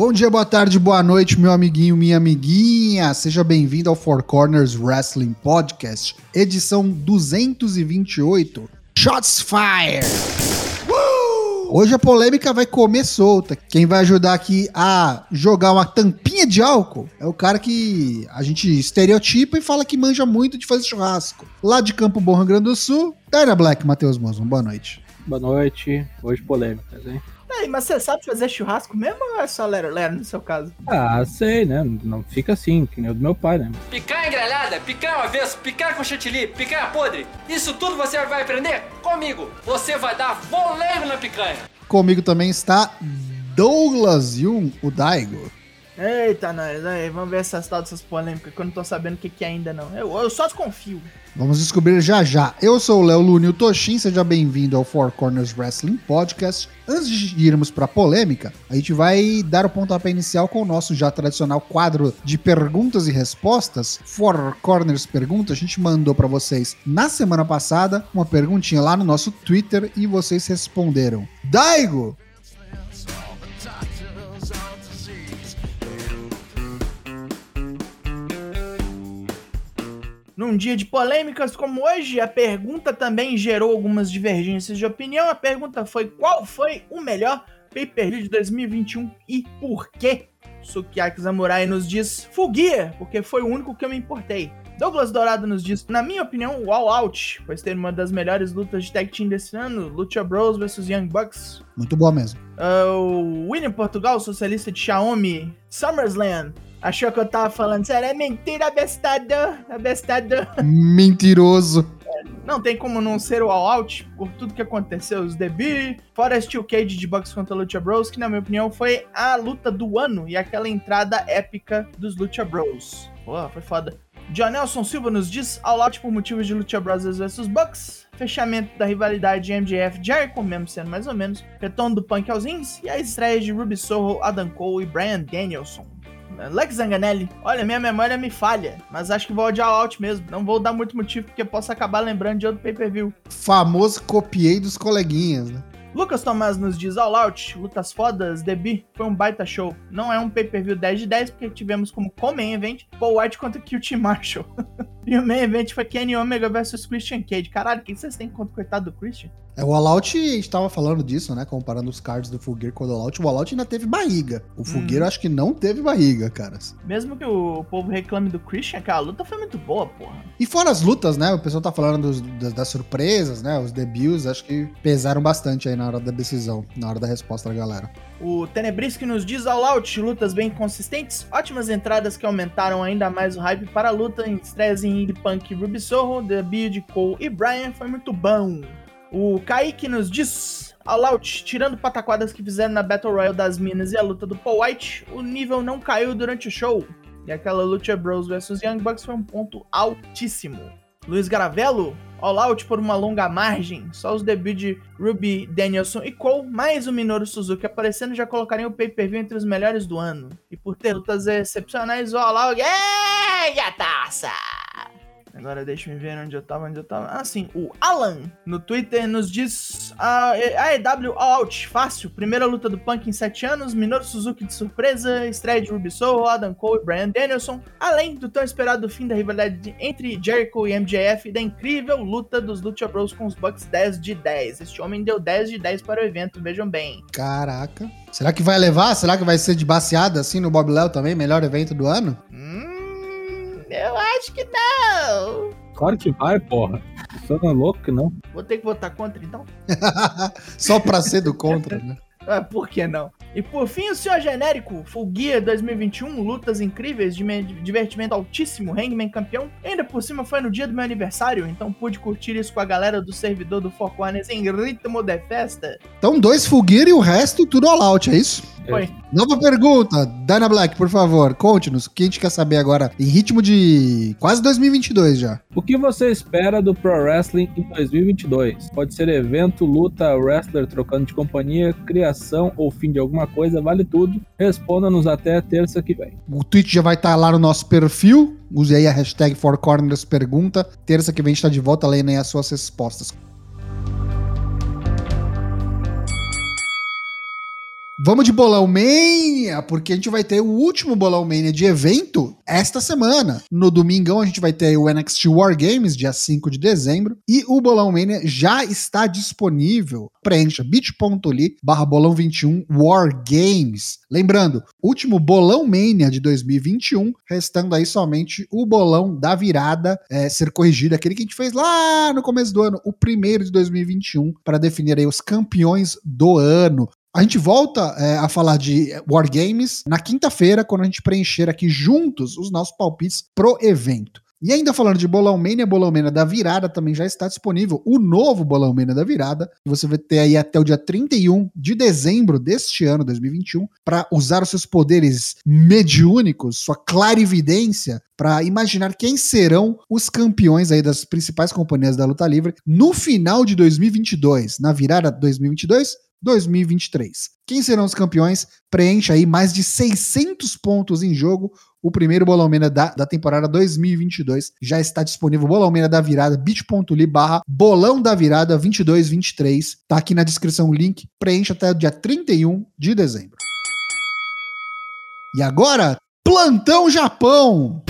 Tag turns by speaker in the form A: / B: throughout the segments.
A: Bom dia, boa tarde, boa noite, meu amiguinho, minha amiguinha. Seja bem-vindo ao Four Corners Wrestling Podcast, edição 228. Shots Fire! Hoje a polêmica vai comer solta. Quem vai ajudar aqui a jogar uma tampinha de álcool é o cara que a gente estereotipa e fala que manja muito de fazer churrasco. Lá de Campo Bom, Rio Grande do Sul, Dyna Black, Matheus Mosman. Boa noite.
B: Boa noite. Hoje polêmicas, hein?
C: Aí, mas você sabe fazer churrasco mesmo ou é só lero-lero no seu caso?
B: Ah, sei, né? Não fica assim, que nem o do meu pai, né?
D: Picanha grelhada, picanha avesso, picanha com chantilly, picanha podre. Isso tudo você vai aprender comigo. Você vai dar voleio na picanha.
A: Comigo também está Douglas Jung, o Daigo.
C: Eita, nós, aí, vamos ver essas tal dessas polêmicas que eu não tô sabendo o que, que é ainda não. Eu, eu só desconfio.
A: Vamos descobrir já já. Eu sou o Léo Lune, o Toshin, seja bem-vindo ao Four Corners Wrestling Podcast. Antes de irmos para polêmica, a gente vai dar o pontapé inicial com o nosso já tradicional quadro de perguntas e respostas. Four Corners Pergunta, a gente mandou para vocês na semana passada uma perguntinha lá no nosso Twitter e vocês responderam. Daigo,
C: Num dia de polêmicas como hoje, a pergunta também gerou algumas divergências de opinião. A pergunta foi: qual foi o melhor pay-per-view de 2021 e por quê? Sukiyaki Samurai nos diz Full Gear, porque foi o único que eu me importei. Douglas Dourado nos diz, na minha opinião, All Out, pois ter uma das melhores lutas de tag team desse ano, Lucha Bros vs Young Bucks.
A: muito boa mesmo.
C: Uh, o William Portugal, socialista de Xiaomi, SummerSlam, achou que eu tava falando sério, é mentira, bestado, bestado.
A: Mentiroso.
C: Não tem como não ser o All Out por tudo que aconteceu, os debut, fora a Steel Cage de Bucks contra Lucha Bros, que na minha opinião foi a luta do ano e aquela entrada épica dos Lucha Bros. Pô, foi foda. John Nelson Silva nos diz All Out por motivos de Lucha Brothers vs Bucks, fechamento da rivalidade de MJF Jericho, mesmo sendo mais ou menos, retorno do Punk aos rings e a estreia de Ruby Soho, Adam Cole e Brian Danielson. Lex Zanganelli, olha, minha memória me falha, mas acho que vou odiar All Out mesmo. Não vou dar muito motivo porque posso acabar lembrando de outro pay-per-view.
A: Famoso copiei dos coleguinhas, né?
C: Lucas Tomás nos diz All Out, lutas fodas, debut, foi um baita show. Não é um pay-per-view 10 de 10, porque tivemos como co-main event Paul White contra QT Marshall. e o main event foi Kenny Omega versus Christian Cage. Caralho, o que vocês têm contra o coitado do Christian?
A: É, o All Out, a gente tava falando disso, né? Comparando os cards do Fugueiro com o All Out. O All Out ainda teve barriga. O Fugueiro acho que não teve barriga, caras.
C: Mesmo que o povo reclame do Christian, cara, a luta foi muito boa, porra.
A: E fora as lutas, né? O pessoal tá falando dos- das, das surpresas, né? Os debuts, acho que pesaram bastante aí na hora da decisão, na hora da resposta da galera.
C: O Tenebrisque nos diz All Out, lutas bem consistentes, ótimas entradas que aumentaram ainda mais o hype para a luta em estreias em Punk e Ruby Soho, debut de Cole e Brian foi muito bom. O Kaique nos diz All Out, tirando pataquadas que fizeram na Battle Royale das Minas e a luta do Paul White, o nível não caiu durante o show. E aquela Lucha Bros vs Young Bucks foi um ponto altíssimo. Luiz Garavello, All Out por uma longa margem, só os debuts de Ruby, Danielson e Cole, mais o Minoru Suzuki aparecendo já colocariam o pay-per-view entre os melhores do ano. E por ter lutas excepcionais, All Out... Ei, a taça! Agora deixa eu ver onde eu tava, onde eu tava. Ah, sim. O Alan, no Twitter, nos diz... A AEW All Out, fácil. Primeira luta do Punk em 7 anos, Minoru Suzuki de surpresa, estreia de Ruby Soho, Adam Cole e Brian Danielson. Além do tão esperado fim da rivalidade de- entre Jericho e MJF e da incrível luta dos Lucha Bros com os Bucks 10 de 10. Este homem deu 10 de 10 para o evento, vejam bem.
A: Caraca. Será que vai levar? Será que vai ser de baseada assim no Bob Léo também? Melhor evento do ano?
C: Hum, eu acho que não.
B: Claro que vai, porra. Sou louco que não.
C: Vou ter que votar contra então?
A: Só pra ser do contra, né?
C: Ah, por que não? E por fim, o senhor genérico, Full Gear 2021, lutas incríveis, divertimento altíssimo, Hangman campeão. E ainda por cima foi no dia do meu aniversário, então pude curtir isso com a galera do servidor do Four Corners em ritmo de festa.
A: Então, dois Fugueiro e o resto tudo all out, é isso?
C: Foi.
A: Nova pergunta, Dana Black, por favor, conte-nos o que a gente quer saber agora, em ritmo de quase 2022 já.
B: O que você espera do Pro Wrestling em 2022? Pode ser evento, luta, wrestler trocando de companhia, criação ou fim de alguma coisa, vale tudo. Responda-nos até terça que vem.
A: O tweet já vai estar lá no nosso perfil, use aí a hashtag Four Pergunta. Terça que vem a gente tá de volta lendo aí as suas respostas. Vamos de Bolão Mania, porque a gente vai ter o último Bolão Mania de evento esta semana. No domingão a gente vai ter o NXT War Games, dia 5 de dezembro, e o Bolão Mania já está disponível. Preencha bit.ly barra bolão 21 War Games. Lembrando, último Bolão Mania de 2021, restando aí somente o bolão da virada é, ser corrigido, aquele que a gente fez lá no começo do ano, o primeiro de 2021, para definir aí os campeões do ano. A gente volta é, a falar de Wargames na quinta-feira, quando a gente preencher aqui juntos os nossos palpites pro evento. E ainda falando de Bolão Mania, Bolão Mania da Virada também já está disponível. O novo Bolão Mania da Virada. Você vai ter aí até o dia 31 de dezembro deste ano, 2021, para usar os seus poderes mediúnicos, sua clarividência, para imaginar quem serão os campeões aí das principais companhias da luta livre no final de 2022, na virada 2022 2023. Quem serão os campeões? Preencha aí mais de 600 pontos em jogo. O primeiro Bolão Mena da, da temporada 2022 já está disponível. Bolão Mena da Virada, bit.ly barra Bolão da Virada 2223. Tá aqui na descrição o link. Preencha até o dia 31 de dezembro. E agora, Plantão Japão!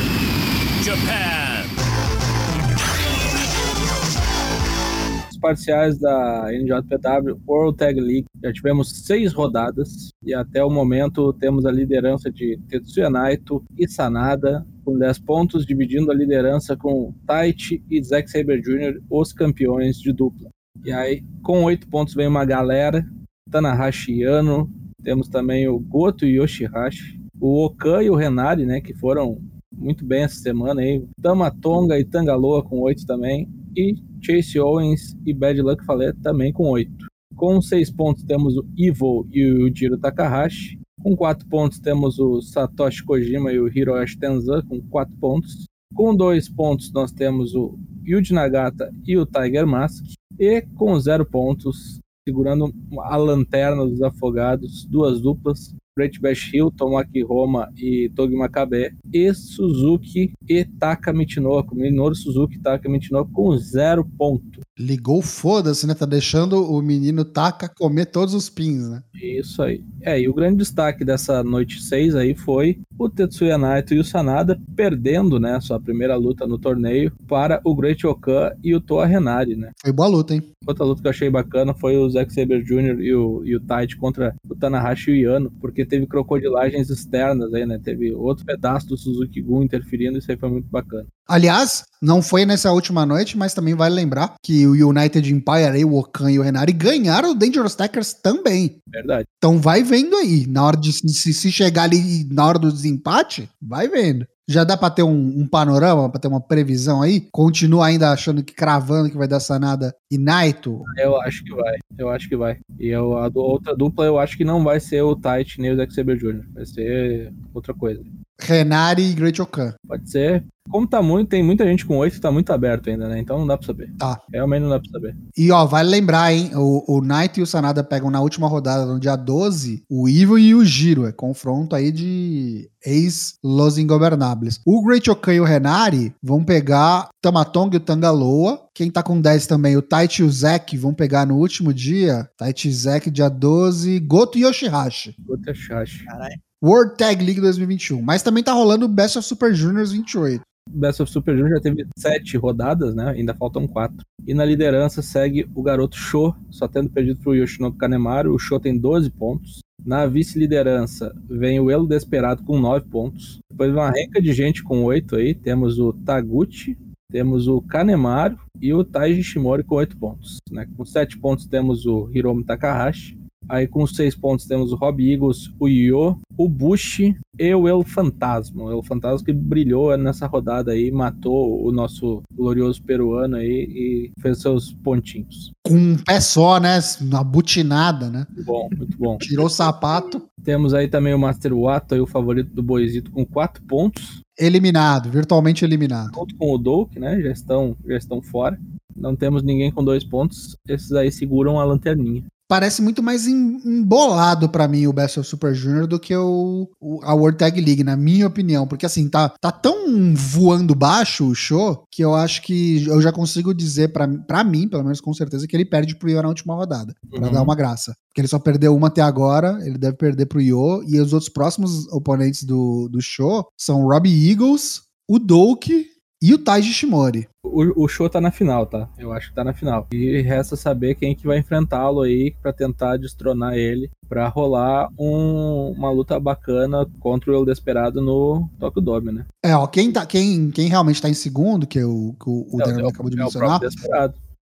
B: Parciais da NJPW World Tag League. Já tivemos seis rodadas e até o momento temos a liderança de Tetsuya Naito e Sanada com 10 pontos, dividindo a liderança com Taichi e Zack Saber Jr., os campeões de dupla. E aí, com 8 pontos vem uma galera, Tanahashi Yano, temos também o Goto e Yoshihashi, o Okan e o Renari, né, que foram muito bem essa semana aí, Tamatonga e Tangaloa com 8 também, e Chase Owens e Bad Luck Fale também com 8. Com 6 pontos temos o Evil e o Jiro Takahashi. Com 4 pontos temos o Satoshi Kojima e o Hiroshi Tenzan com 4 pontos. Com 2 pontos nós temos o Yuji Nagata e o Tiger Mask. E com 0 pontos, segurando a lanterna dos afogados, duas duplas, Great Bash Hill, Tomoaki Roma e Togi Makabe, e Suzuki e Taka Michinoku, Minoru Suzuki e Taka Michinoku com zero ponto.
A: Ligou foda-se, né? Tá deixando o menino Taka comer todos os pins, né?
B: Isso aí. É, e o grande destaque dessa noite 6 aí foi o Tetsuya Naito e o Sanada perdendo, né, sua primeira luta no torneio para o Great Okan e o Toa Renari, né?
A: Foi boa luta, hein?
B: Outra luta que eu achei bacana foi o Zack Saber Jr. e o, e o Taichi contra o Tanahashi e o Yano, porque teve crocodilagens externas aí, né? Teve outro pedaço do Suzuki Gun interferindo, isso aí foi muito bacana.
A: Aliás, não foi nessa última noite, mas também vale lembrar que o United Empire, o Okan e o Renari ganharam o Dangerous Tackers também.
B: Verdade.
A: Então vai vendo aí. Na hora de se, se chegar ali na hora do desempate, vai vendo. Já dá pra ter um, um panorama, pra ter uma previsão aí? Continua ainda achando que cravando que vai dar Sanada e Naito?
B: Eu acho que vai. Eu acho que vai. E eu, a outra dupla eu acho que não vai ser o Taichi nem o Zack Saber Jr. Vai ser outra coisa.
A: Renari e Great Okan.
B: Pode ser. Como tá muito, tem muita gente com 8 tá muito aberto ainda, né? Então não dá pra saber.
A: Tá.
B: Realmente não dá pra saber.
A: E ó, vale lembrar, hein? O, o Naito e o Sanada pegam na última rodada, no dia 12, o Evil e o Giro. É confronto aí de ex-Los Ingobernables. O Great Okan e o Renari vão pegar Tamatonga e o Tangaloa. Quem tá com 10 também, o Taichi e o Zack vão pegar no último dia. Taichi e Zack, dia 12. Goto e Yoshihashi.
B: Outra chache.
C: Caralho.
A: World Tag League 2021. Mas também tá rolando o Best of Super Juniors 28.
B: Best of Super Junior já teve sete rodadas, né? Ainda faltam quatro. E na liderança segue o garoto Sho, só tendo perdido pro Yoshinobu Kanemaru. O Sho tem 12 pontos. Na vice-liderança vem o Elo Desperado com 9 pontos. Depois uma renca de gente com 8 aí. Temos o Taguchi, temos o Kanemaru e o Taiji Shimori com 8 pontos. Né? Com 7 pontos temos o Hiromu Takahashi. Aí com os seis pontos temos o Rob Eagles, o Yo, o Bush e o El Fantasma. O El Fantasma que brilhou nessa rodada aí, matou o nosso glorioso peruano aí e fez seus pontinhos.
A: Com um pé só, né? Uma butinada, né?
B: Muito bom, muito bom.
A: Tirou o sapato.
B: Temos aí também o Master Watt, aí o favorito do Boisito, com quatro pontos.
A: Eliminado, virtualmente eliminado.
B: Junto com o Doak, né? Já estão, já estão fora. Não temos ninguém com dois pontos. Esses aí seguram a lanterninha
A: parece muito mais embolado para mim o Best of Super Junior do que o, o, a World Tag League, na minha opinião. Porque assim, tá, tá tão voando baixo o show que eu acho que eu já consigo dizer para mim, pelo menos com certeza, que ele perde pro Io na última rodada. Pra uhum. dar uma graça. Porque ele só perdeu uma até agora, ele deve perder pro Io. E os outros próximos oponentes do, do show são o Robbie Eagles, o Doke e o Taiji Shimori.
B: O, o show tá na final, tá? Eu acho que tá na final. E resta saber quem que vai enfrentá-lo aí para tentar destronar ele, para rolar um, uma luta bacana contra o El Desperado no Tokyo Dome, né?
A: É, ó, quem, tá, quem, quem realmente tá em segundo, que, o, que o, o é, acabou de é mencionar,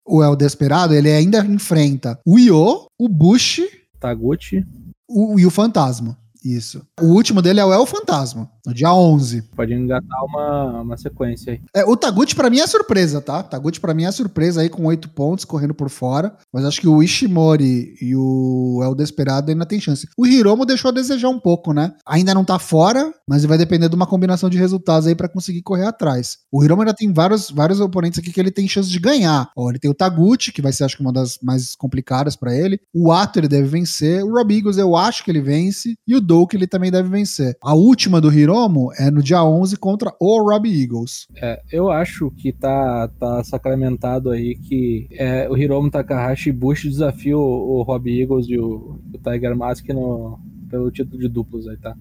A: o, o El Desperado, ele ainda enfrenta o Io, o Bush,
B: Taguchi
A: o, e o Fantasma. Isso. O último dele é o El Fantasma, no dia 11.
B: Pode engatar uma, uma sequência aí.
A: É, o Taguchi para mim é surpresa, tá? Taguchi para mim é surpresa aí com oito pontos correndo por fora, mas acho que o Ishimori e o El Desperado ainda tem chance. O Hiromo deixou a desejar um pouco, né? Ainda não tá fora, mas vai depender de uma combinação de resultados aí para conseguir correr atrás. O Hiromo ainda tem vários, vários oponentes aqui que ele tem chance de ganhar. Ó, ele tem o Taguchi, que vai ser acho que uma das mais complicadas para ele. O Ato ele deve vencer. O Rob Eagles eu acho que ele vence. E o Que ele também deve vencer. A última do Hiromo é no dia 11 contra o Robbie Eagles.
B: É, eu acho que tá, tá sacramentado aí que é, o Hiromo Takahashi e Bush desafiam o, o Robbie Eagles e o, o Tiger Mask no, pelo título de duplos aí, tá?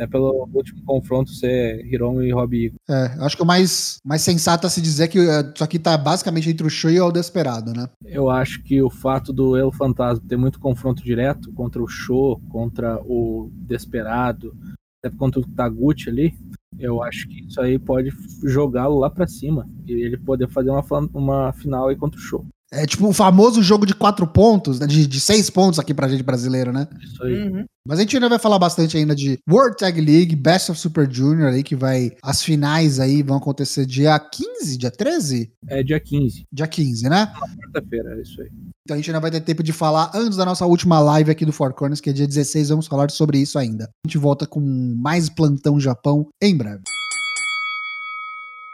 B: É pelo último confronto ser Hiromu e Robbie
A: É, acho que o mais, mais sensato a se dizer que é, isso aqui tá basicamente entre o Show e o Desperado, né?
B: Eu acho que o fato do El Fantasma ter muito confronto direto contra o Show, contra o Desperado, até contra o Taguchi ali, eu acho que isso aí pode jogá-lo lá para cima e ele poder fazer uma, uma final aí contra o Show.
A: É tipo o famoso jogo de quatro pontos, né, de, de seis pontos aqui pra gente brasileiro, né?
B: Isso aí. Uhum.
A: Mas a gente ainda vai falar bastante ainda de World Tag League, Best of Super Junior aí, que vai. As finais aí vão acontecer dia 15, dia 13?
B: É dia 15.
A: Dia 15, né?
B: Quarta-feira, é isso aí.
A: Então a gente ainda vai ter tempo de falar antes da nossa última live aqui do Four Corners, que é dia 16, vamos falar sobre isso ainda. A gente volta com mais plantão Japão em breve.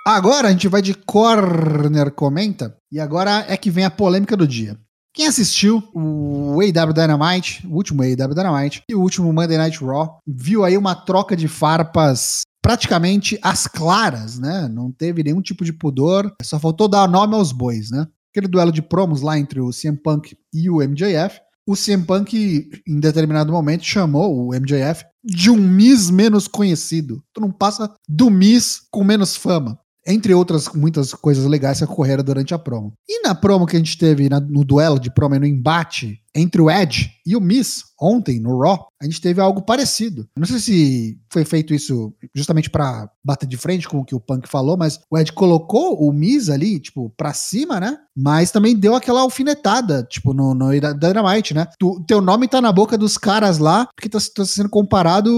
A: Agora a gente vai de Corner Comenta. E agora é que vem a polêmica do dia. Quem assistiu o AW Dynamite, o último AW Dynamite e o último Monday Night Raw, viu aí uma troca de farpas praticamente às claras, né? Não teve nenhum tipo de pudor, só faltou dar nome aos bois, né? Aquele duelo de promos lá entre o CM Punk e o MJF. O CM Punk, em determinado momento, chamou o MJF de um Miss menos conhecido. Tu não passa do Miss com menos fama entre outras muitas coisas legais que ocorreram durante a promo. E na promo que a gente teve na, no duelo de promo e no embate entre o Edge e o Miss ontem no Raw, a gente teve algo parecido. Não sei se foi feito isso justamente para bater de frente com o que o Punk falou, mas o Edge colocou o Miss ali, tipo, pra cima, né? Mas também deu aquela alfinetada, tipo, no, no Dynamite, né? Tu, teu nome tá na boca dos caras lá porque tá, tá sendo comparado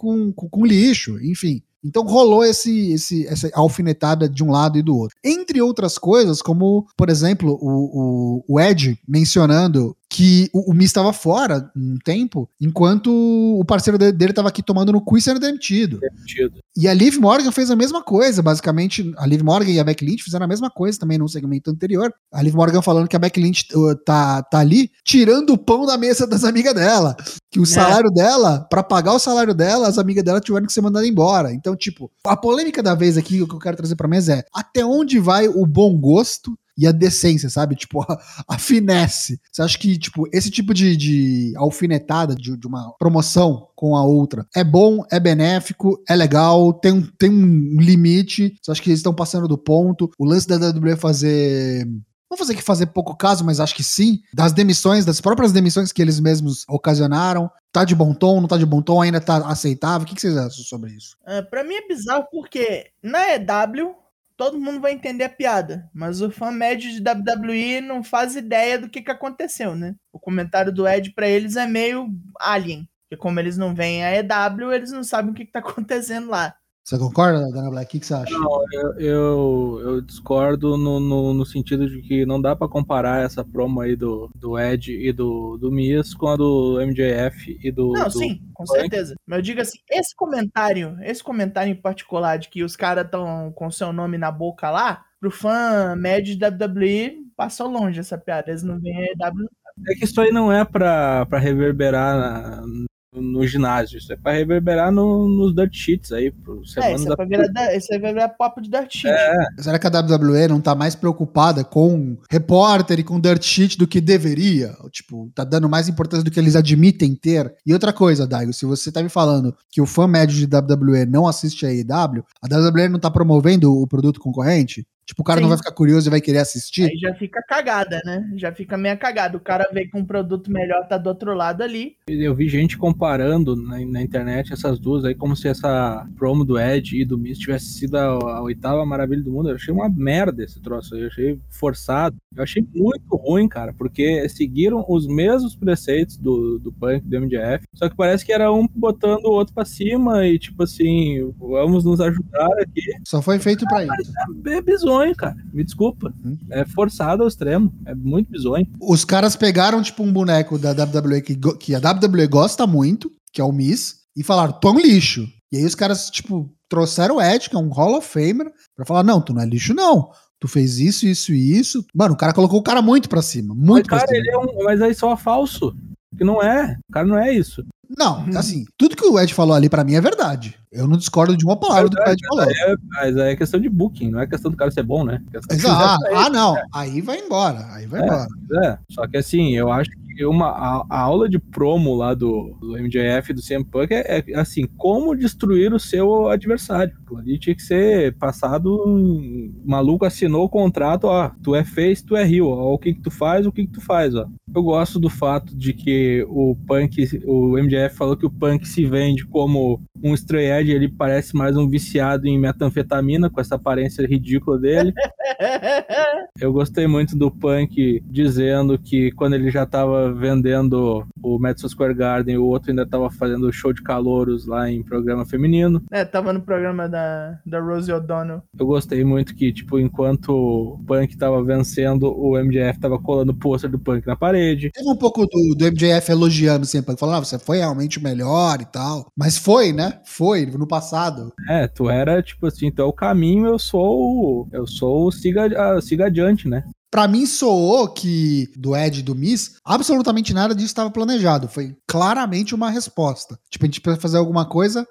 A: com, com, com lixo, enfim. Então rolou esse, esse, essa alfinetada de um lado e do outro. Entre outras coisas, como, por exemplo, o, o, o Ed mencionando que o, o Mi estava fora um tempo, enquanto o parceiro dele estava aqui tomando no cu e sendo demitido. demitido. E a Liv Morgan fez a mesma coisa, basicamente. A Liv Morgan e a Beck Lynch fizeram a mesma coisa também no segmento anterior. A Liv Morgan falando que a Beck Lynch uh, tá, tá ali tirando o pão da mesa das amigas dela. Que o é. salário dela, para pagar o salário dela, as amigas dela tiveram que ser mandadas embora. Então, tipo, a polêmica da vez aqui, o que eu quero trazer pra mesa é até onde vai o bom gosto e a decência, sabe? Tipo, a, a finesse. Você acha que, tipo, esse tipo de, de alfinetada de, de, uma promoção com a outra é bom, é benéfico, é legal, tem um, tem um limite? Você acha que eles estão passando do ponto? O lance da WWE fazer Vamos fazer que fazer pouco caso, mas acho que sim. Das demissões, das próprias demissões que eles mesmos ocasionaram. Tá de bom tom, não tá de bom tom, ainda tá aceitável? O que, que vocês acham sobre isso?
C: Uh, pra mim é bizarro porque na EW todo mundo vai entender a piada, mas o fã médio de WWE não faz ideia do que, que aconteceu, né? O comentário do Ed pra eles é meio alien, porque como eles não veem a EW, eles não sabem o que, que tá acontecendo lá.
A: Você concorda, Dana Black? O que, você acha?
B: Não, eu, eu, eu discordo no, no, no sentido de que não dá pra comparar essa promo aí do, do Ed e do, do Mias com a do MJF e do.
C: Não,
B: do-
C: sim, com
B: Funk.
C: certeza. Mas eu digo assim, esse comentário, esse comentário em particular de que os caras estão com seu nome na boca lá, pro fã médio de WWE, passou longe essa piada. Eles não veem a EW.
B: É que isso aí não é pra, pra reverberar na- no, ginásio, isso é pra reverberar no- nos dirt sheets aí, pro
C: É,
B: semana
C: isso
B: da.
C: é pra virar, da- isso aí vai virar papo de Dirt Sheet.
A: Será que a WWE não tá mais preocupada com repórter e com dirt sheet do que deveria? Tipo, tá dando mais importância do que eles admitem ter? E outra coisa, Daigo, se você tá me falando que o fã médio de WWE não assiste a AEW, a WWE não tá promovendo o produto concorrente? Tipo, o cara não
C: Sim.
A: vai ficar curioso e vai querer assistir?
C: Aí já fica cagada, né? Já fica meio cagada. O cara vê que um produto melhor tá do outro lado ali.
B: Eu vi gente comparando na, na internet essas duas aí, como se essa promo do Ed e do Miz tivesse sido a, a oitava maravilha do mundo. Eu achei uma merda esse troço aí, eu achei forçado. Eu achei muito ruim, cara, porque seguiram os mesmos preceitos do, do Punk, do MJF, só que parece que era um botando o outro pra cima e tipo assim, vamos nos ajudar aqui.
A: Só foi feito pra isso.
B: É bizonho, cara, me desculpa.
A: Uhum.
B: É forçado ao extremo, é muito bizonho.
A: Os caras pegaram, tipo, um boneco da WWE que, que a WWE gosta muito, que é o Miss, e falaram, tu é um lixo. E aí os caras, tipo, trouxeram o Ed, que é um Hall of Famer, pra falar, não, tu não é lixo, não. Tu fez isso, isso e isso. Mano, o cara colocou o cara muito pra cima. Muito
B: mas,
A: pra
B: cara,
A: cima.
B: ele é um. Mas aí só falso. Que não é. O cara não é isso.
A: Não, assim, tudo que o Ed falou ali pra mim é verdade. Eu não discordo de uma palavra do que o Ed falou.
B: É, mas aí é questão de booking, não é questão do cara ser bom, né? De
A: Exato. Ah, não. Aí vai embora. Aí vai
B: É.
A: embora.
B: ele. É, só que assim, eu acho que uma, a, a aula de promo lá do, do MJF do CM Punk é, é, assim, como destruir o seu adversário. Ali tinha que ser passado. um- maluco assinou o contrato, ó. Tu é face, tu é heel. Ó, o que que tu faz, o que que tu faz, ó. Eu gosto do fato de que o Punk, o MJF falou que o Punk se vende como um stray edge, ele parece mais um viciado em metanfetamina, com essa aparência ridícula dele. Eu gostei muito do Punk dizendo que quando ele já tava vendendo o Madison Square Garden, o outro ainda tava fazendo show de calouros lá em programa feminino.
C: É, tava no programa da, da Rosie O'Donnell.
B: Eu gostei muito que, tipo, enquanto o Punk tava vencendo, o MJF tava colando o pôster do Punk na parede.
A: Teve um pouco do, do MJF elogiando sempre, falando, ah, você foi realmente o melhor e tal. Mas foi, né? Foi, no passado.
B: É, tu era, tipo assim, tu é o caminho, eu sou o... Eu sou o siga, siga adiante, né?
A: Pra mim soou que do Ed e do Miss, absolutamente nada disso estava planejado. Foi claramente uma resposta. Tipo, a gente precisa fazer alguma coisa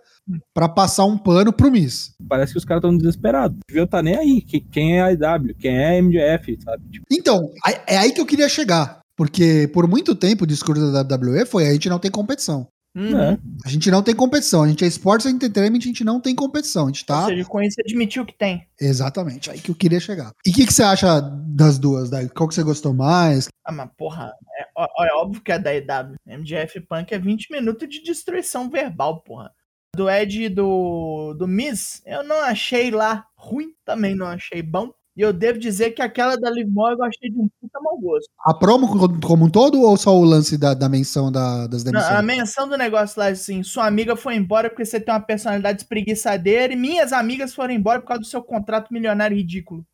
A: pra passar um pano pro Miss.
B: Parece que os caras tão desesperados. Devia tá nem aí. que- Quem é a IW? Quem é a MJF, sabe? Tipo,
A: Então, é aí que eu queria chegar. Porque por muito tempo o discurso da WWE foi a gente não tem competição.
C: Uhum.
B: é.
A: A gente não tem competição. A gente é Sports Entertainment, a gente não tem competição. A gente
C: Ou
A: tá.
C: seja, com isso admitiu que tem.
A: Exatamente, aí que eu queria chegar. E o que, que você acha das duas, Dai? Qual que você gostou mais?
C: Ah, mas porra, é, ó- é óbvio que é da EW. MJF Punk é 20 minutos de destruição verbal, porra. Do Ed e do, do Miz, eu não achei lá ruim, também não achei bom. E eu devo dizer que aquela da Liv Morgan eu achei de um puta mau gosto.
A: A promo co- como um todo ou só o lance da, da menção da- das
C: Não,
A: demissões?
C: a menção do negócio lá, assim, sua amiga foi embora porque você tem uma personalidade espreguiçadeira e minhas amigas foram embora por causa do seu contrato milionário ridículo.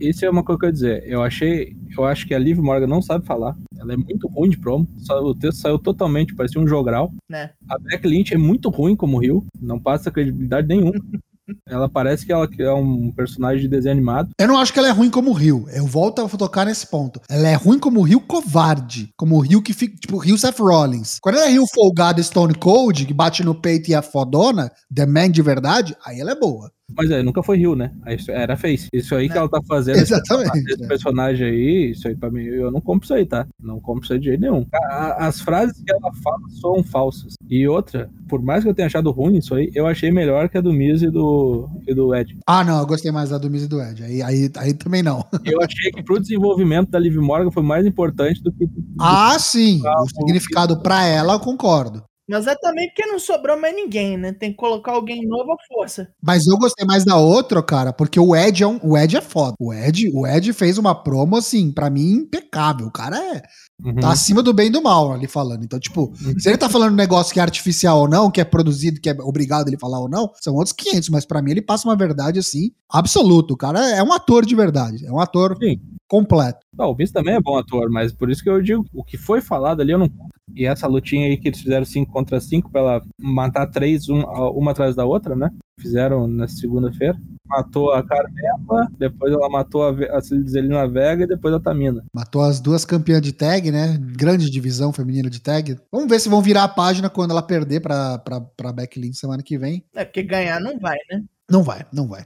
B: Isso é uma coisa que eu ia dizer. Eu achei. Eu acho que a Liv Morgan não sabe falar. Ela é muito ruim de promo. Só- o texto saiu totalmente, parecia um jogral.
C: Né?
B: A Beck Lynch é muito ruim como Rio. Não passa credibilidade nenhuma. ela parece que ela é um personagem de desenho animado.
A: Eu não acho que ela é ruim como o Rio. Eu volto a tocar nesse ponto. Ela é ruim como o Rio covarde. Como o Rio que fica. Tipo, Rio Seth Rollins. Quando ela é Rio folgado Stone Cold, que bate no peito e é fodona, The Man de verdade, aí ela é boa.
B: Mas é, nunca foi Rio, né? Era Face. Isso aí que ela tá fazendo.
A: Exatamente,
B: Esse
A: é.
B: personagem aí, isso aí pra mim, eu não compro isso aí, tá? Não compro isso aí de jeito nenhum. A- as frases que ela fala soam falsas. E outra, por mais que eu tenha achado ruim isso aí, eu achei melhor que a do Miz e do, e do Ed.
A: Ah, não, eu gostei mais da do Miz e do Ed. Aí, aí, aí também não.
B: Eu achei que pro desenvolvimento da Liv Morgan foi mais importante do que.
A: Ah, sim.
B: Ah,
A: O significado pra ela, eu concordo.
C: Mas é também porque não sobrou mais ninguém, né? Tem que colocar alguém novo à força.
A: Mas eu gostei mais da outra, cara, porque o Ed é, um, o Ed é foda. O Ed, o Ed fez uma promo, assim, pra mim, impecável. O cara é.
B: Uhum.
A: Tá acima do bem e do mal ali falando. Então, tipo, se ele tá falando um negócio que é artificial ou não, que é produzido, que é obrigado ele falar ou não, são outros 500, mas pra mim ele passa uma verdade assim, absoluta. O cara é um ator de verdade, é um ator
B: Sim.
A: Completo.
B: Não, o Vince também é bom ator, mas por isso que eu digo, o que foi falado ali eu não. E essa lutinha aí que eles fizeram 5 contra 5 pra ela matar três, um, uma atrás da outra, né? Fizeram na segunda-feira. Matou a Carmela, depois ela matou a, a Vega e depois a Tamina.
A: Matou as duas campeãs de tag, né? Grande divisão feminina de tag. Vamos ver se vão virar a página quando ela perder pra, pra, pra Becky Lynch semana que vem.
C: É, porque ganhar não vai, né?
A: Não vai, não vai.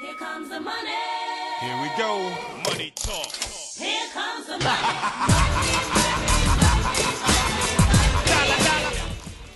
E: Here comes the money.
F: Here we go. Money talk.
E: Here comes the money.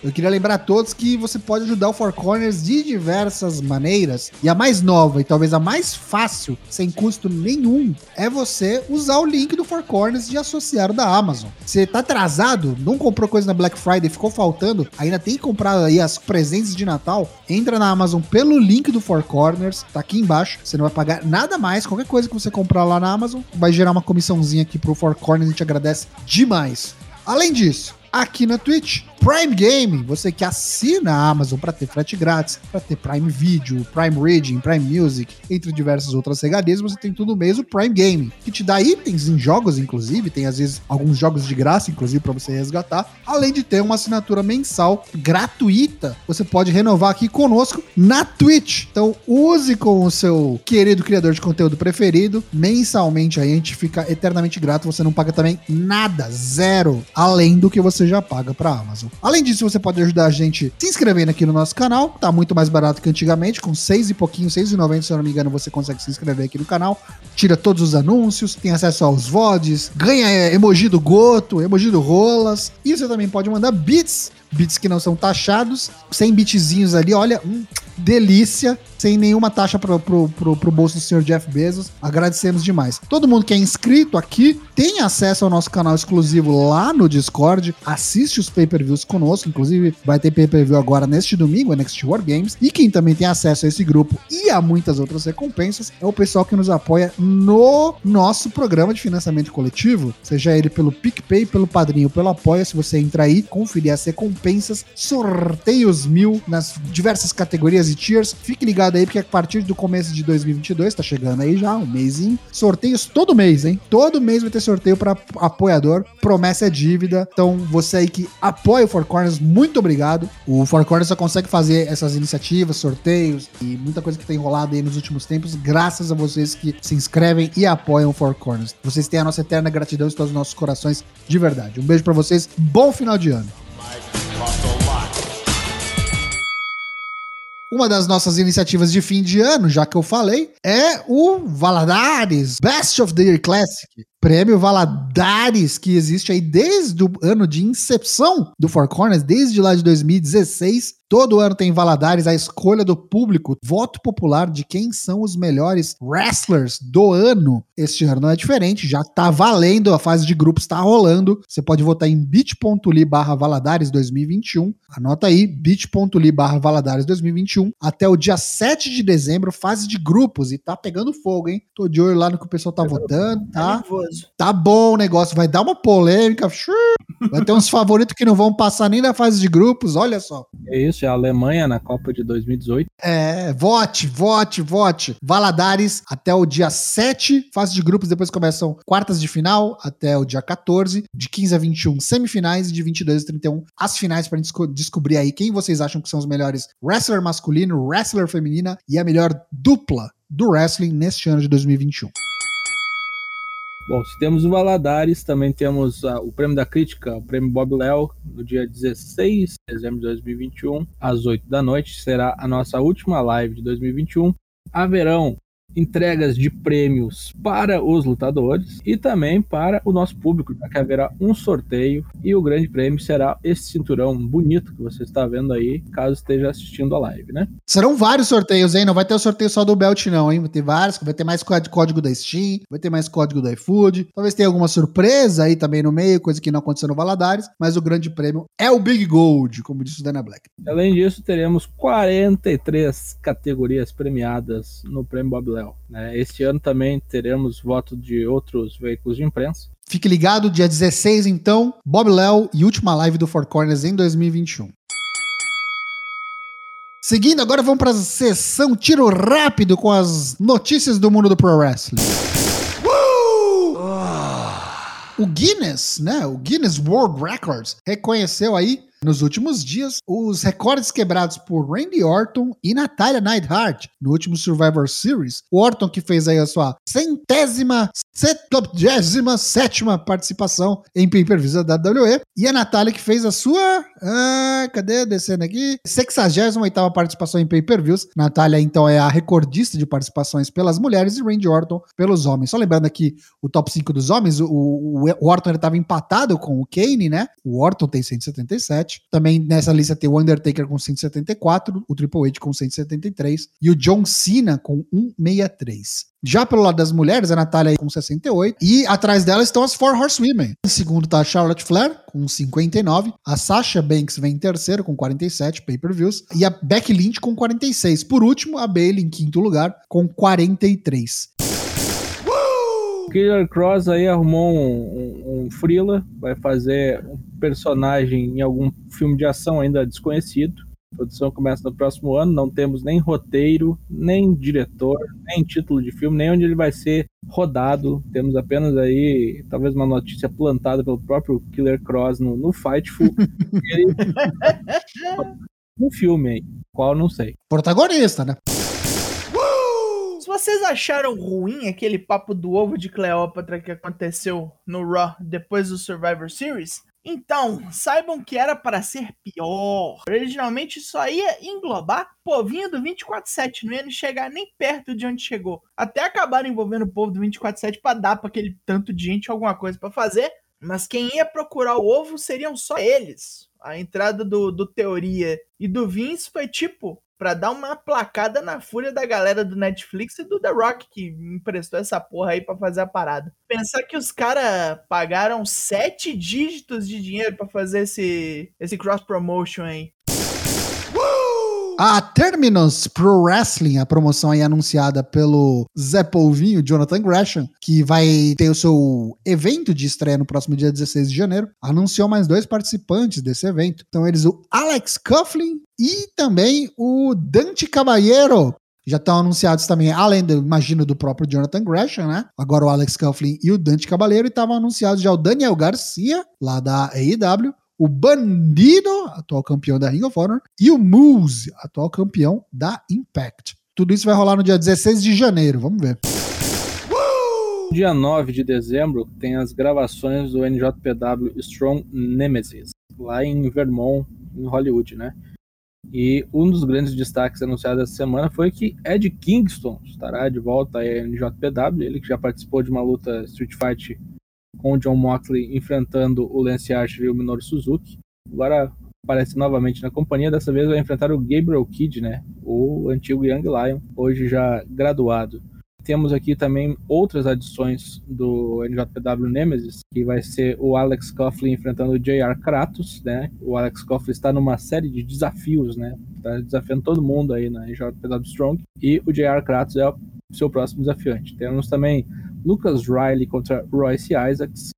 A: Eu queria lembrar a todos que você pode ajudar o Four Corners de diversas maneiras. E a mais nova e talvez a mais fácil, sem custo nenhum, é você usar o link do Four Corners de associar da Amazon. Você tá atrasado, não comprou coisa na Black Friday, ficou faltando, ainda tem que comprar aí as presentes de Natal, entra na Amazon pelo link do Four Corners, tá aqui embaixo. Você não vai pagar nada mais, qualquer coisa que você comprar lá na Amazon, vai gerar uma comissãozinha aqui pro Four Corners, a gente agradece demais. Além disso, aqui na Twitch. Prime Game, você que assina a Amazon para ter frete grátis, para ter Prime Video, Prime Reading, Prime Music, entre diversas outras regalias, você tem tudo mesmo Prime Game, que te dá itens em jogos, inclusive, tem às vezes alguns jogos de graça, inclusive, para você resgatar, além de ter uma assinatura mensal gratuita. Você pode renovar aqui conosco na Twitch. Então, use com o seu querido criador de conteúdo preferido, mensalmente aí a gente fica eternamente grato, você não paga também nada, zero, além do que você já paga para Amazon. Além disso, você pode ajudar a gente se inscrevendo aqui no nosso canal. Tá muito mais barato que antigamente, com seis e pouquinho, seis e noventa, se eu não me engano, você consegue se inscrever aqui no canal. Tira todos os anúncios, tem acesso aos VODs, ganha é, emoji do Goto, emoji do Rolas. E você também pode mandar bits, bits que não são taxados, sem bitzinhos ali, olha, hum, delícia, sem nenhuma taxa pro, pro, pro, pro bolso do senhor Jeff Bezos. Agradecemos demais. Todo mundo que é inscrito aqui tem acesso ao nosso canal exclusivo lá no Discord, assiste os pay-per-views conosco, inclusive vai ter pay-per-view agora neste domingo, NXT War Games, e quem também tem acesso a esse grupo e a muitas outras recompensas é o pessoal que nos apoia no nosso programa de financiamento coletivo, seja ele pelo PicPay, pelo Padrinho, pelo Apoia, se você entrar aí, conferir as recompensas, sorteios mil nas diversas categorias e tiers, fique ligado aí, porque a partir do começo de 2022, tá chegando aí já, um mêsinho, sorteios todo mês, hein? Todo mês vai ter sorteio para apoiador, promessa é dívida, então você aí que apoia o Four Corners, muito obrigado. O Four Corners só consegue fazer essas iniciativas, sorteios e muita coisa que tem rolado aí nos últimos tempos, graças a vocês que se inscrevem e apoiam o Four Corners. Vocês têm a nossa eterna gratidão em todos os nossos corações, de verdade. Um beijo para vocês, bom final de ano. Uma das nossas iniciativas de fim de ano, já que eu falei, é o Valadares Best of the Year Classic. Prêmio Valadares, que existe aí desde o ano de incepção do Four Corners, desde lá de 2016. Todo ano tem Valadares, a escolha do público, voto popular de quem são os melhores wrestlers do ano. Este ano não é diferente, já tá valendo, a fase de grupos tá rolando. Você pode votar em bit.ly barra Valadares 2021. Anota aí, bit.ly barra Valadares 2021. Até o dia 7 de dezembro, fase de grupos. E tá pegando fogo, hein? Tô de olho lá no que o pessoal tá votando,
C: Tá
A: tá?
C: Nervoso.
A: Tá bom o negócio, vai dar uma polêmica. Vai ter uns favoritos que não vão passar nem na fase de grupos, olha só.
B: É isso, é a Alemanha na Copa de 2018.
A: É, vote, vote, vote. Valadares até o dia 7, fase de grupos, depois começam quartas de final até o dia 14, de 15 a 21 semifinais e de 22 a 31 as finais desco- descobrir aí quem vocês acham que são os melhores wrestler masculino, wrestler feminina e a melhor dupla do wrestling neste ano de 2021.
B: Bom, se temos o Valadares, também temos o Prêmio da Crítica, o Prêmio Bob Léo, no dia 16 de dezembro de 2021, às 8 da noite. Será a nossa última live de 2021. Haverão entregas de prêmios para os lutadores e também para o nosso público, já que haverá um sorteio e o grande prêmio será esse cinturão bonito que você está vendo aí, caso esteja assistindo a live, né?
A: Serão vários sorteios, hein? Não vai ter o sorteio só do Belt, não, hein? Vai ter vários, vai ter mais código da Steam, vai ter mais código do iFood. Talvez tenha alguma surpresa aí também no meio, coisa que não aconteceu no Valadares, mas o grande prêmio é o Big Gold, como disse o Dana Black.
B: Além disso, teremos 43 categorias premiadas no Prêmio Bob Léo. Né? Este ano também teremos voto de outros veículos de imprensa.
A: Fique ligado, dia 16, então, Bob Léo e última live do Four Corners em 2021. Seguindo, agora vamos para a sessão tiro rápido com as notícias do mundo do Pro Wrestling. O Guinness, né? O Guinness World Records reconheceu aí nos últimos dias os recordes quebrados por Randy Orton e Natalia Neidhart no último Survivor Series. O Orton que fez aí a sua centésima, setogésima sétima participação em pay-per-views da WWE e a Natalia que fez a sua, ah, cadê descendo aqui? 68ª participação em pay-per-views. Natalia então é a recordista de participações pelas mulheres e Randy Orton pelos homens. Só lembrando aqui o top 5 dos homens, o, o, o Orton estava empatado com o Kane, né? O Orton tem 177. Também nessa lista tem o Undertaker com 174, o Triple H com 173 e o John Cena com 163. Já pelo lado das mulheres, a Natália com 68. E atrás dela estão as Four Horsewomen. Em segundo tá a Charlotte Flair, com 59. A Sasha Banks vem em terceiro, com 47 pay-per-views. E a Becky Lynch com 46. Por último, a Bailey em quinto lugar, com 43.
B: Killer Cross aí arrumou um, um, um freela, vai fazer um personagem em algum filme de ação ainda desconhecido. A produção começa no próximo ano, não temos nem roteiro, nem diretor, nem título de filme, nem onde ele vai ser rodado. Temos apenas aí, talvez uma notícia plantada pelo próprio Killer Cross no, no Fightful. ele... um filme aí, qual não sei.
A: Protagonista, né?
C: Vocês acharam ruim aquele papo do ovo de Cleópatra que aconteceu no Raw depois do Survivor Series, então saibam que era para ser pior. Originalmente só ia englobar povinho do 24/7, não ia chegar nem perto de onde chegou. Até acabaram envolvendo o povo do 24/7 para dar para aquele tanto de gente alguma coisa para fazer. Mas quem ia procurar o ovo seriam só eles. A entrada do, do Teoria e do Vince foi tipo pra dar uma placada na fúria da galera do Netflix e do The Rock, que emprestou essa porra aí pra fazer a parada. Pensar que os caras pagaram sete dígitos de dinheiro pra fazer esse, esse cross-promotion aí.
A: A Terminus Pro Wrestling, a promoção aí anunciada pelo Zé Polvinho, Jonathan Gresham, que vai ter o seu evento de estreia no próximo dia 16 de janeiro, anunciou mais dois participantes desse evento. Então eles, o Alex Coughlin e também o Dante Caballero, já estão anunciados também, além, do, imagino, do próprio Jonathan Gresham, né? Agora o Alex Coughlin e o Dante Caballero, e estavam anunciados já o Daniel Garcia, lá da AEW, o Bandido, atual campeão da Ring of Honor, e o Moose, atual campeão da Impact. Tudo isso vai rolar no dia 16 de janeiro, vamos ver.
B: Dia 9 de dezembro tem as gravações do NJPW Strong Nemesis, lá em Vermont, em Hollywood, né? E um dos grandes destaques anunciados essa semana foi que Ed Kingston estará de volta à NJPW, ele que já participou de uma luta Street Fight com o John Moxley enfrentando o Lance Archer e o Minoru Suzuki. Agora aparece novamente na companhia, dessa vez vai enfrentar o Gabriel Kidd, né? O antigo Young Lion, hoje já graduado. Temos aqui também outras adições do NJPW Nemesis, que vai ser o Alex Coughlin enfrentando o JR Kratos, né? O Alex Coughlin está numa série de desafios, né? Está desafiando todo mundo aí na NJPW Strong. E o JR Kratos é o seu próximo desafiante. Temos também Lucas Riley contra Royce Isaacs,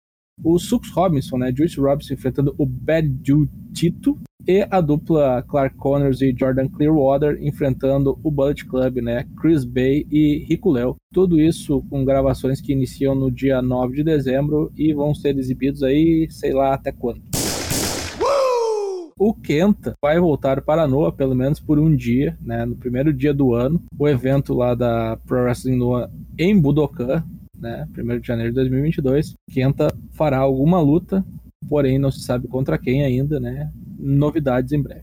B: o Sux Robinson, né, Juice Robinson enfrentando o Bad Dude Tito e a dupla Clark Connors e Jordan Clearwater enfrentando o Bullet Club, né, Chris Bay e Rico Léo. Tudo isso com gravações que iniciam no dia 9 de dezembro e vão ser exibidos aí, sei lá até quando. O Kenta vai voltar para Noah, pelo menos por um dia, né? No primeiro dia do ano. O evento lá da Pro Wrestling Noah em Budokan, né? 1 de janeiro de 2022. Kenta fará alguma luta, porém não se sabe contra quem ainda, né? Novidades em breve.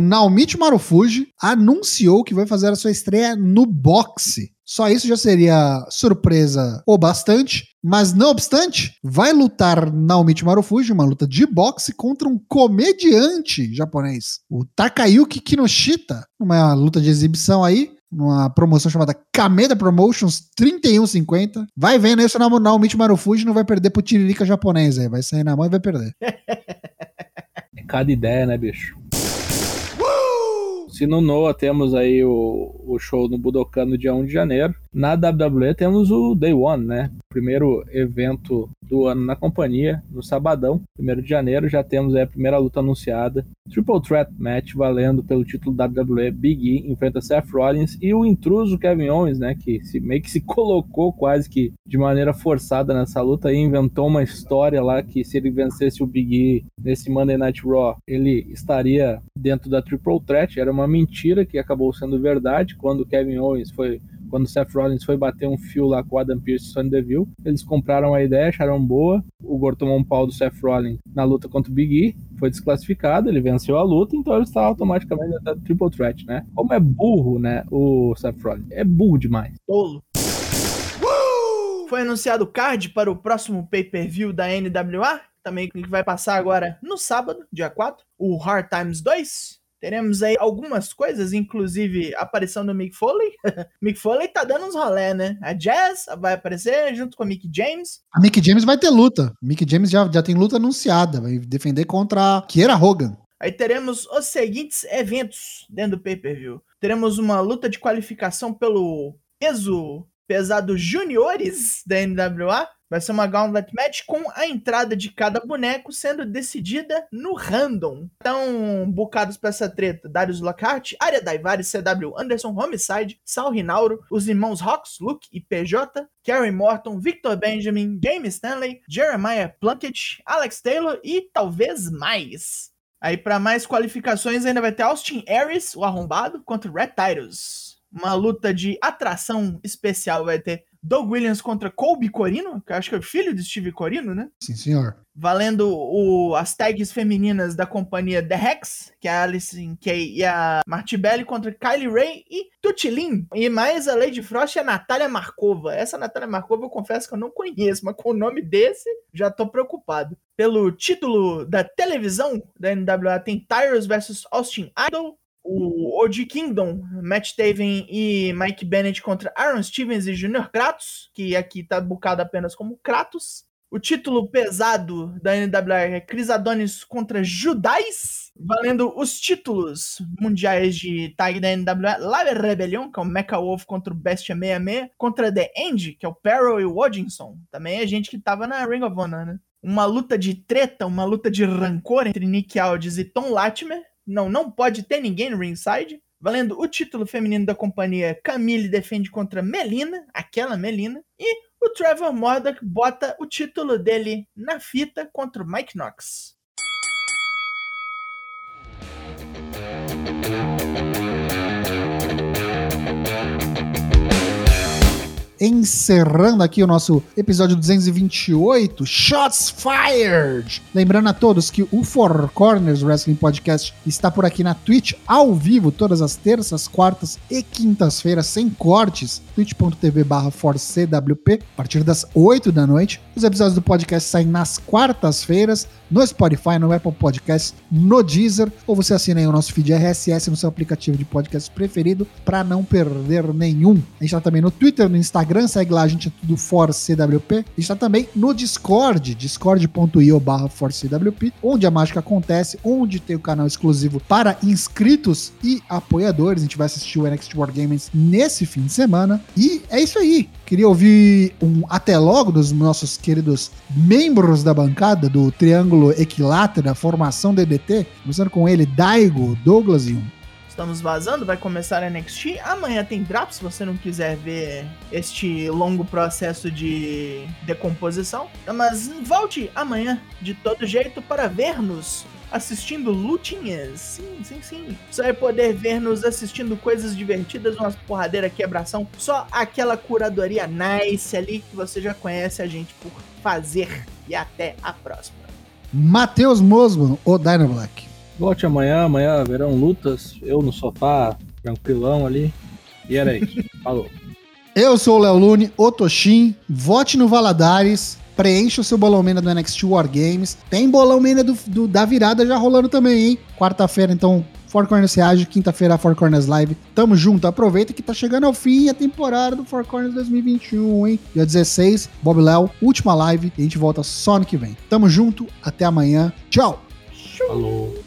A: Naomichi Marufuji anunciou que vai fazer a sua estreia no boxe. Só isso já seria surpresa ou bastante, mas não obstante, vai lutar Naomichi Marufuji, uma luta de boxe contra um comediante japonês, o Takayuki Kinoshita, uma luta de exibição aí, numa promoção chamada Kameda Promotions 3150. Vai vendo isso na Naomichi Marufuji não vai perder pro Tiririca japonês aí, vai sair na mão e vai perder.
B: É cada ideia, né, bicho? Se no Noah temos aí o, o show no Budokan no dia 1 de janeiro, na WWE temos o Day One, né? Primeiro evento do ano na companhia, no sabadão, 1 de janeiro, já temos a primeira luta anunciada. Triple Threat Match valendo pelo título WWE Big E enfrenta Seth Rollins e o intruso Kevin Owens, né? Que se, meio que se colocou quase que de maneira forçada nessa luta e inventou uma história lá que se ele vencesse o Big E nesse Monday Night Raw, ele estaria dentro da Triple Threat. Era uma mentira que acabou sendo verdade quando Kevin Owens foi quando o Seth Rollins foi bater um fio lá com o Adam Pearce e Sonya Deville, eles compraram a ideia, acharam boa. O Gordo tomou um pau do Seth Rollins na luta contra o Big E, foi desclassificado, ele venceu a luta, então ele está automaticamente na Triple Threat, né? Como é burro, né, o Seth Rollins. É burro demais.
C: Tolo. Foi anunciado o card para o próximo pay-per-view da NWA, também que vai passar agora no sábado, dia 4, o Hard Times 2. Teremos aí algumas coisas, inclusive a aparição do Mick Foley. Mick Foley tá dando uns rolé, né? A Jazz vai aparecer junto com a Mick James.
A: A Mick James vai ter luta. Mick James já, já tem luta anunciada, vai defender contra a Kiera Hogan.
C: Aí teremos os seguintes eventos dentro do pay-per-view. Teremos uma luta de qualificação pelo peso pesado juniores da NWA. Vai ser uma Gauntlet Match com a entrada de cada boneco sendo decidida no random. Então, bucados pra essa treta, Darius Lockhart, Arya Daivari, CW Anderson, Homicide, Sal Rinauro, os irmãos Hawks, Luke e PJ, Kerry Morton, Victor Benjamin, James Stanley, Jeremiah Plunkett, Alex Taylor e talvez mais. Aí, para mais qualificações, ainda vai ter Austin Aries, o arrombado, contra Red Titus. Uma luta de atração especial vai ter Doug Williams contra Colby Corino, que eu acho que é o filho de Steve Corino, né?
A: Sim, senhor.
C: Valendo o, as tags femininas da companhia The Hex, que é a Alison Kay e a Martibelli contra Kylie Ray e Tutilin. E mais a Lady Frost e a Natália Markova. Essa Natália Markova eu confesso que eu não conheço, mas com o nome desse já tô preocupado. Pelo título da televisão da NWA tem Tyrus vs Austin Idol, o OG Kingdom, Matt Taven e Mike Bennett contra Aaron Stevens e Junior Kratos, que aqui tá bucado apenas como Kratos. O título pesado da NWA é Chris Adonis contra Judais, valendo os títulos mundiais de tag da NWA, Live Rebellion, que é o Mecha Wolf contra o Bestia 66, contra The End, que é o Peril e o Odinson. Também é gente que tava na Ring of Honor, né? Uma luta de treta, uma luta de rancor entre Nick Aldis e Tom Latimer, não, não pode ter ninguém no ringside. Valendo o título feminino da companhia, Camille defende contra Melina, aquela Melina. E o Trevor Murdoch bota o título dele na fita contra o Mike Knox.
A: Encerrando aqui o nosso episódio 228, Shots Fired! Lembrando a todos que o Four Corners Wrestling Podcast está por aqui na Twitch, ao vivo, todas as terças, quartas e quintas-feiras, sem cortes, twitch.tv barra ForceCWP, a partir das 8 da noite. Os episódios do podcast saem nas quartas-feiras, no Spotify, no Apple Podcasts, no Deezer, ou você assina aí o nosso feed RSS no seu aplicativo de podcast preferido para não perder nenhum. A gente tá também no Twitter, no Instagram, segue lá, a gente é tudo ForceCWP. A gente tá também no Discord, discord.io barra ForceCWP, onde a mágica acontece, onde tem o canal exclusivo para inscritos e apoiadores. A gente vai assistir o NXT War Games nesse fim de semana. E é isso aí. Queria ouvir um até logo dos nossos queridos membros da bancada do Triângulo Equilátero, da formação DDT. Começando com ele, Daigo, Douglas e um.
C: Estamos vazando, vai começar a NXT. Amanhã tem draft, se você não quiser ver este longo processo de decomposição. Mas volte amanhã, de todo jeito, para ver-nos assistindo lutinhas. Sim, sim, sim. Você vai poder ver-nos assistindo coisas divertidas, umas porradeira quebração. Só aquela curadoria nice ali que você já conhece a gente por fazer. E até a próxima.
A: Matheus Mosman, o Dynablack.
B: Volte amanhã, amanhã verão lutas, eu no sofá, tranquilão ali. E era isso. Falou.
A: Eu sou o Léo Lune, o Toshin. Vote no Valadares. Preencha o seu bolão mena do NXT War Games. Tem bolão mena do, do- da virada já rolando também, hein? Quarta-feira, então, Four Corners Reage. Quinta-feira, Four Corners Live. Tamo junto. Aproveita que tá chegando ao fim a temporada do Four Corners 2021, hein? Dia 16, Bob Léo, última live. E a gente volta só ano que vem. Tamo junto. Até amanhã. Tchau.
B: Falou.